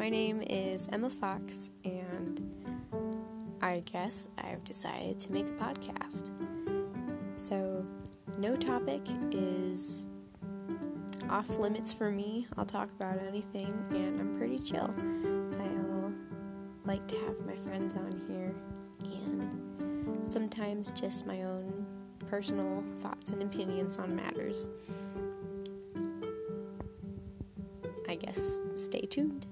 My name is Emma Fox, and I guess I've decided to make a podcast. So, no topic is off limits for me. I'll talk about anything, and I'm pretty chill. I'll like to have my friends on here, and sometimes just my own personal thoughts and opinions on matters. I guess stay tuned.